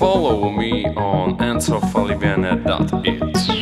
follow me on enzofalivene.it.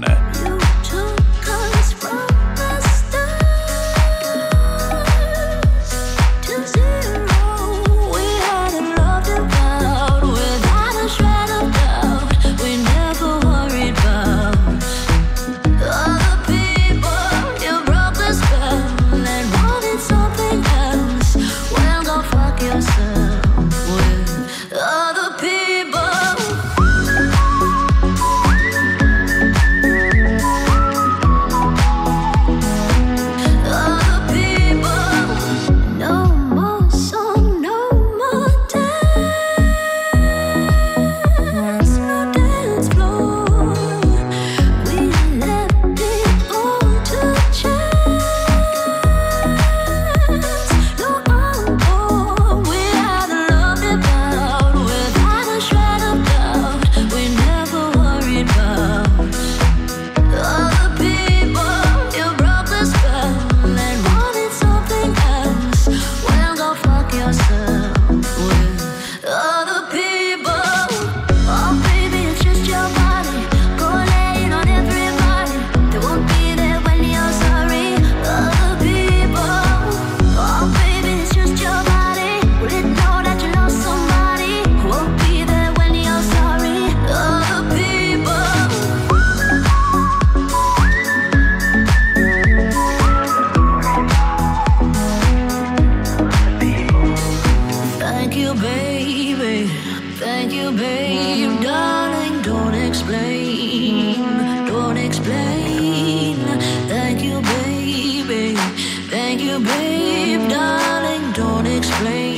on. deep, darling, don't explain.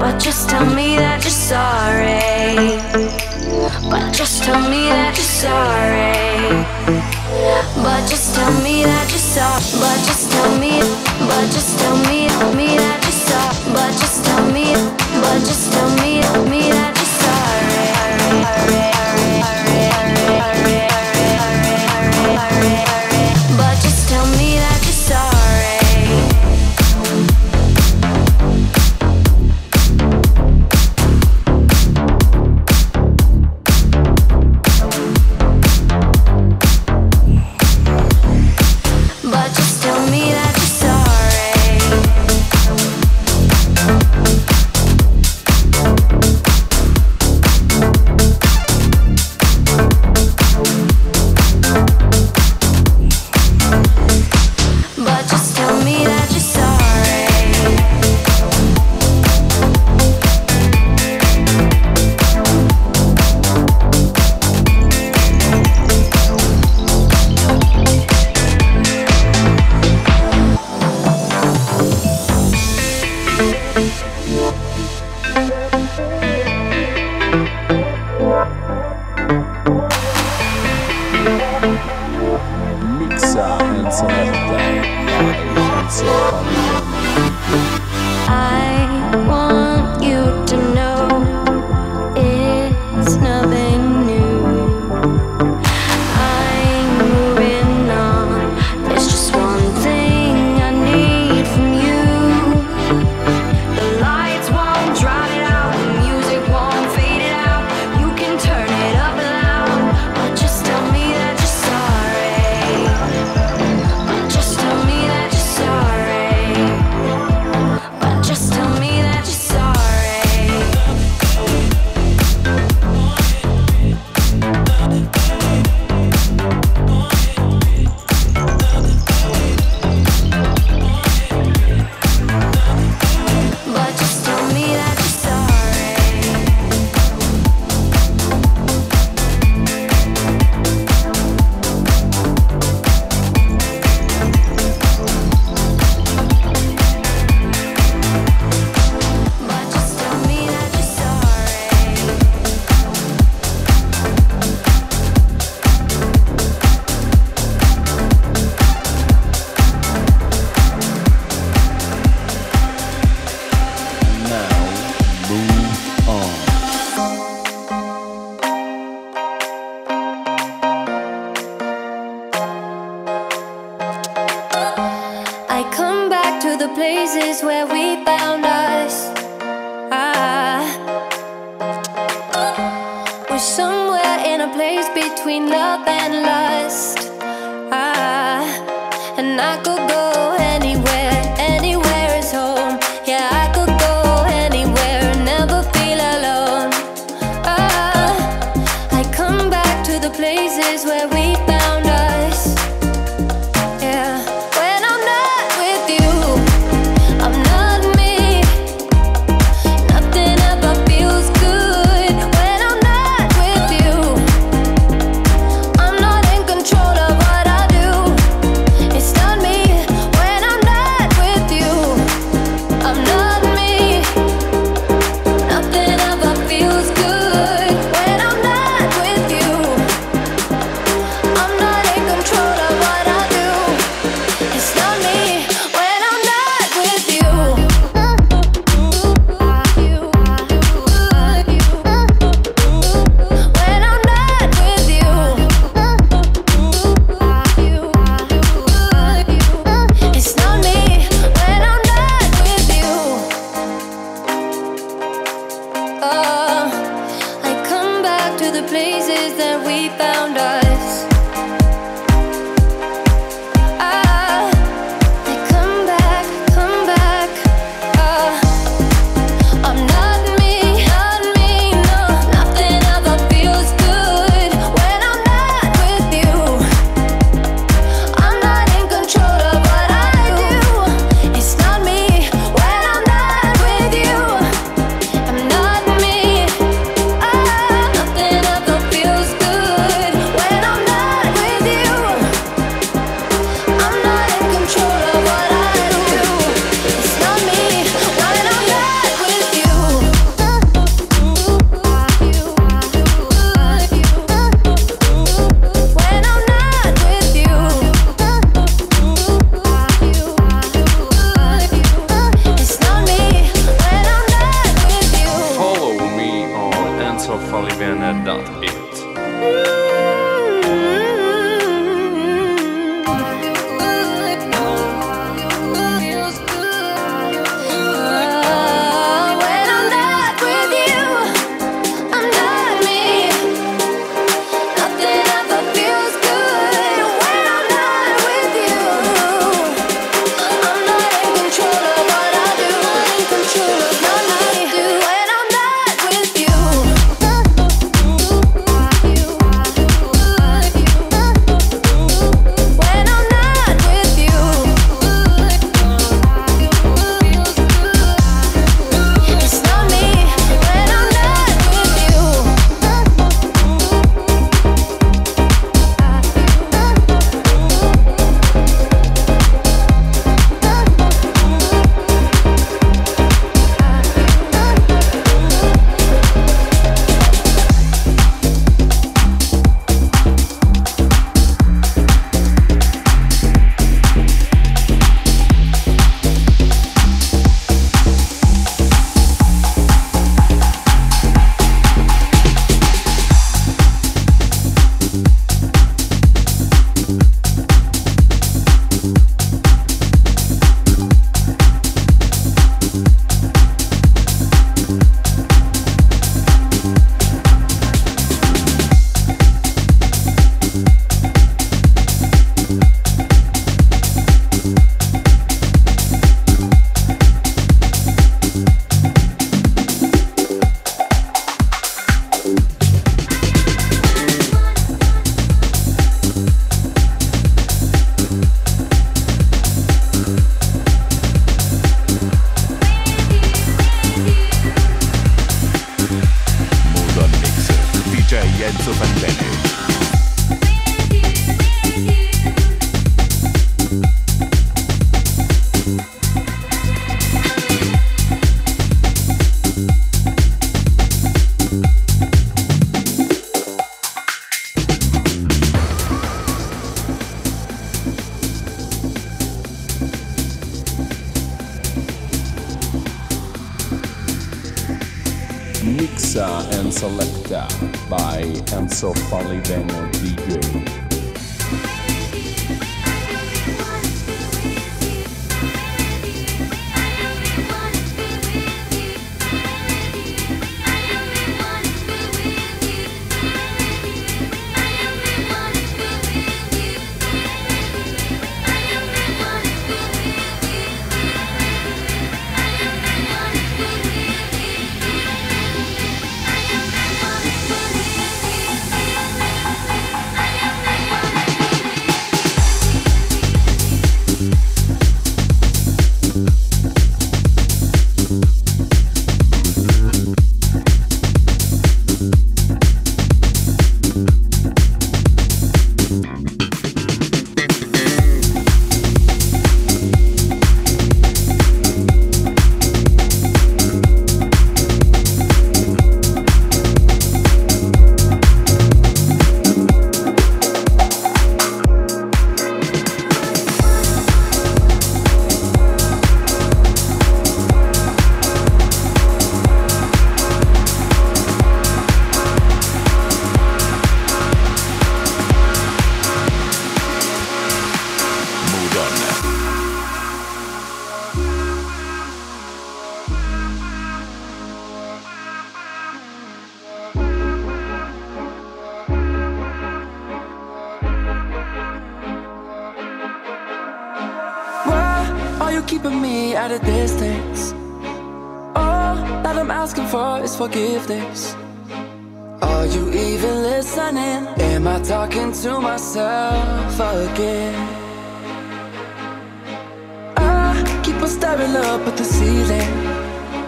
But just tell me that you're sorry. But just tell me that you're sorry. But just tell me that you're sorry. But just tell me. But just tell me, me that you're sorry. But just tell me. But just. Enzo Falivene DJ. Staring up at the ceiling,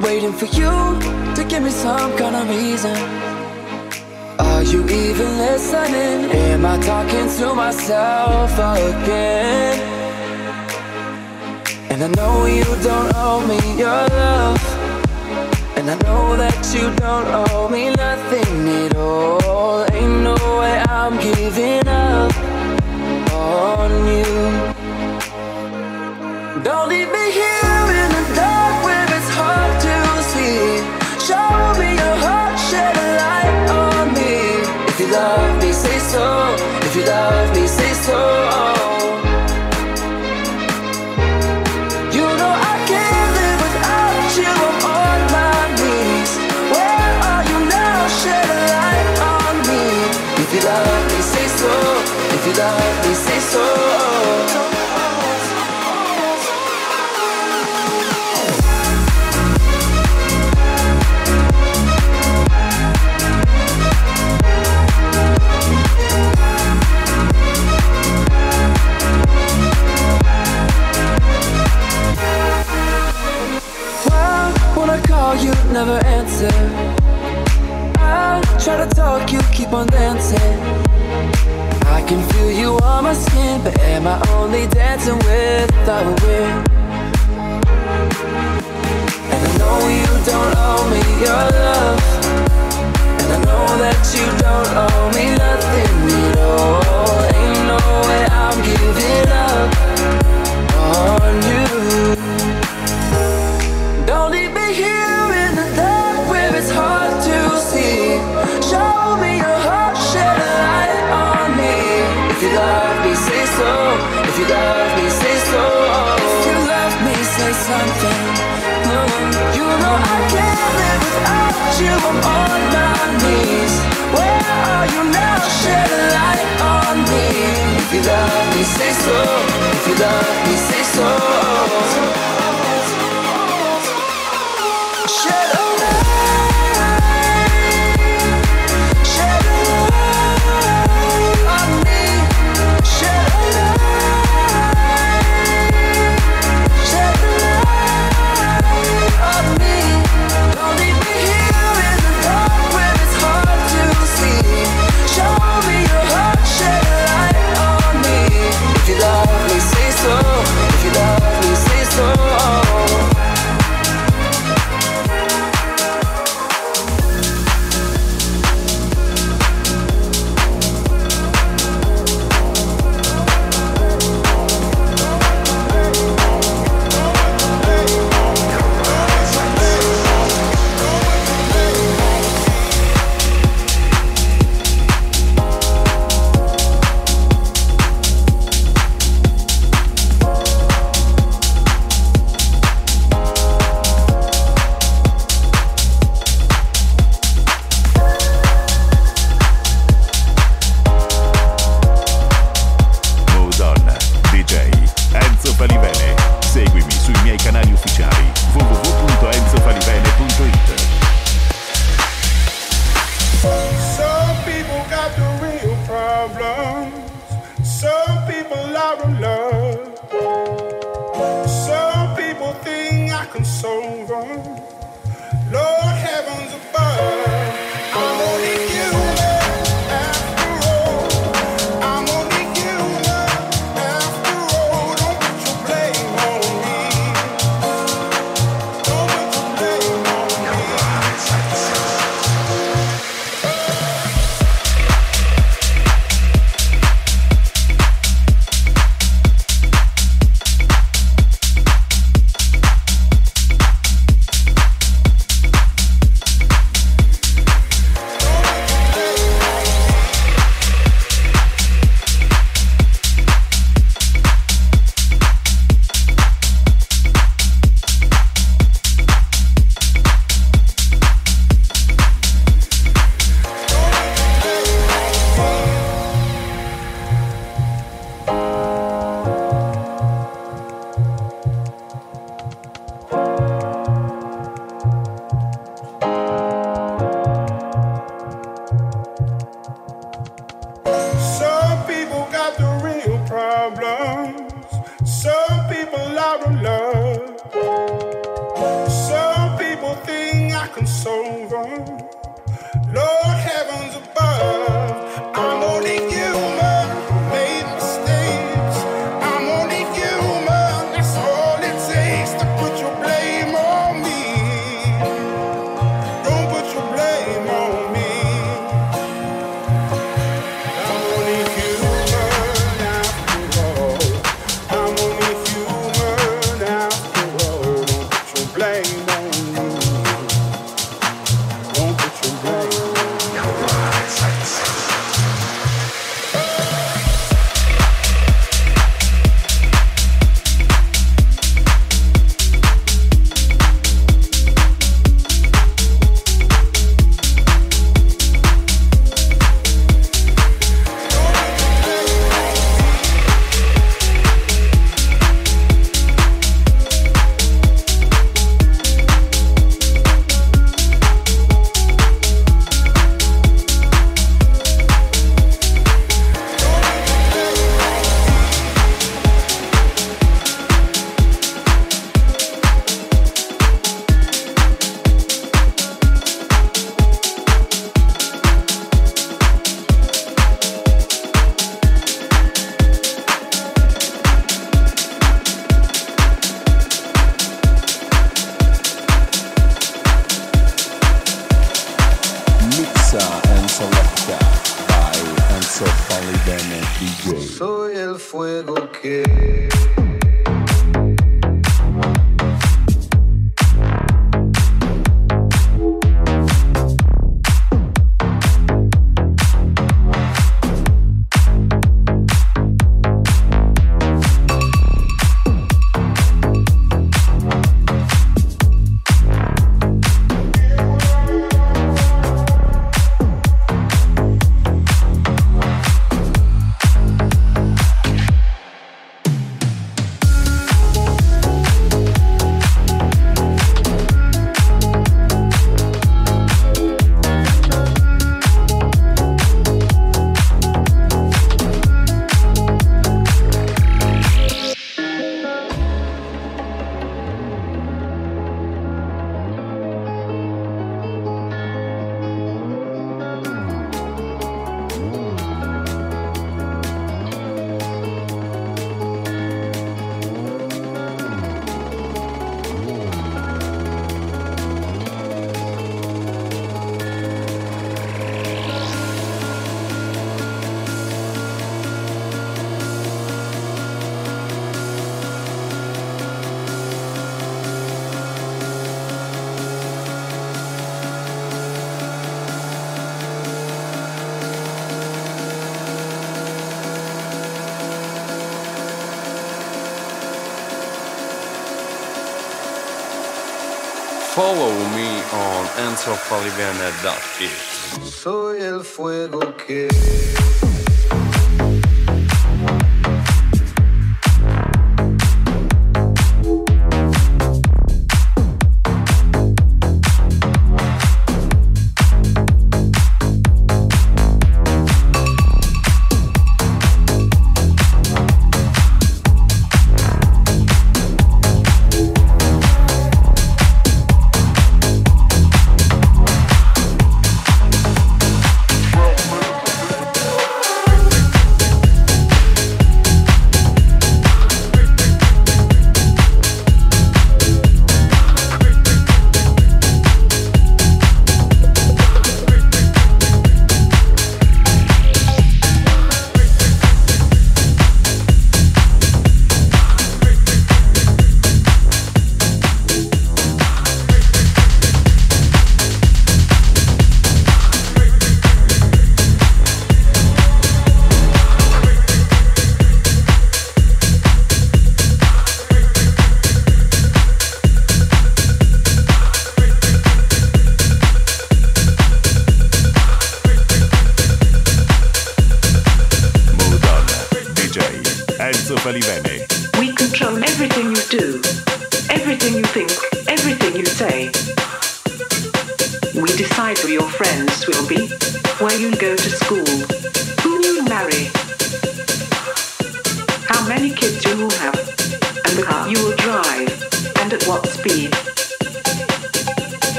waiting for you to give me some kind of reason. Are you even listening? Am I talking to myself again? And I know you don't owe me your love. And I know that you don't owe me nothing at all. Ain't no way I'm giving up on you. Never answer? I try to talk, you keep on dancing. I can feel you on my skin, but am I only dancing with the wind? And I know you don't owe me your love, and I know that you don't owe me nothing at all. Ain't no way I'm giving up on you. Don't leave me here You know I can't live without you. I'm on my knees. Where are you now? Shed a light on me. If you love me, say so. If you love me, say so. Follow me on enzofalivene.it. soy el fuego que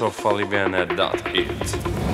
on enzofalivene.it.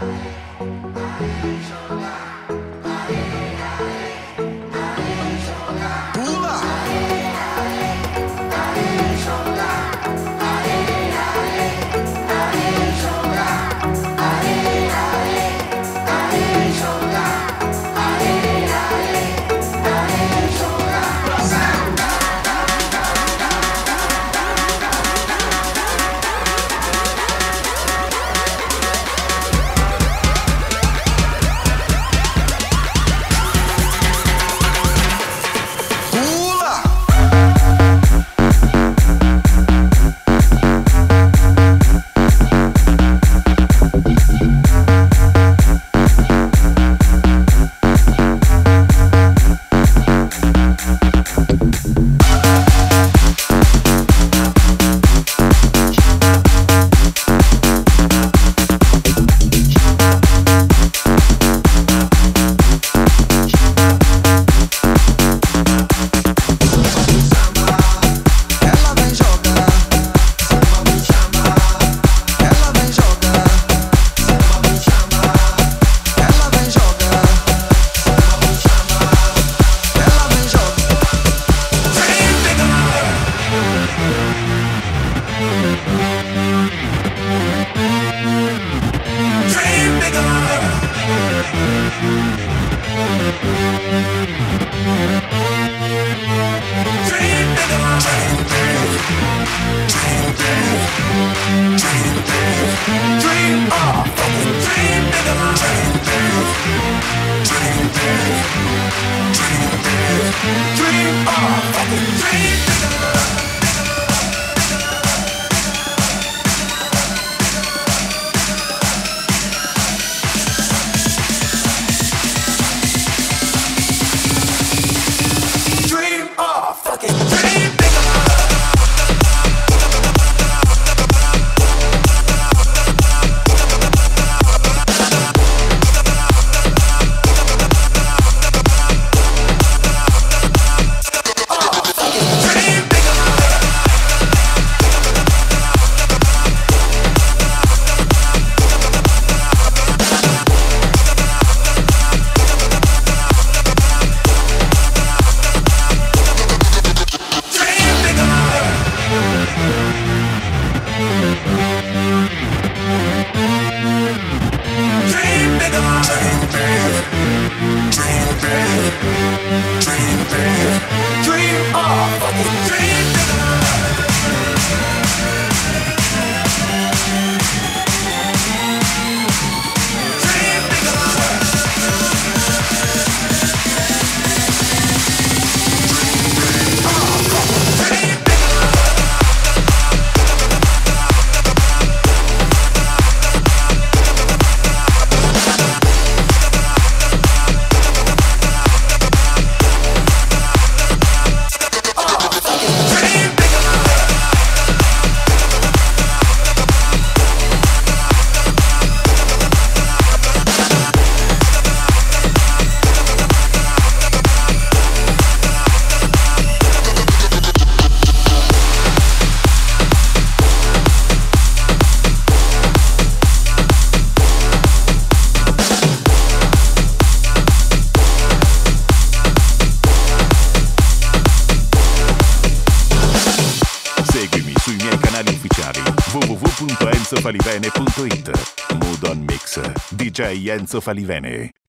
Seguimi Cioè, Enzo Falivene.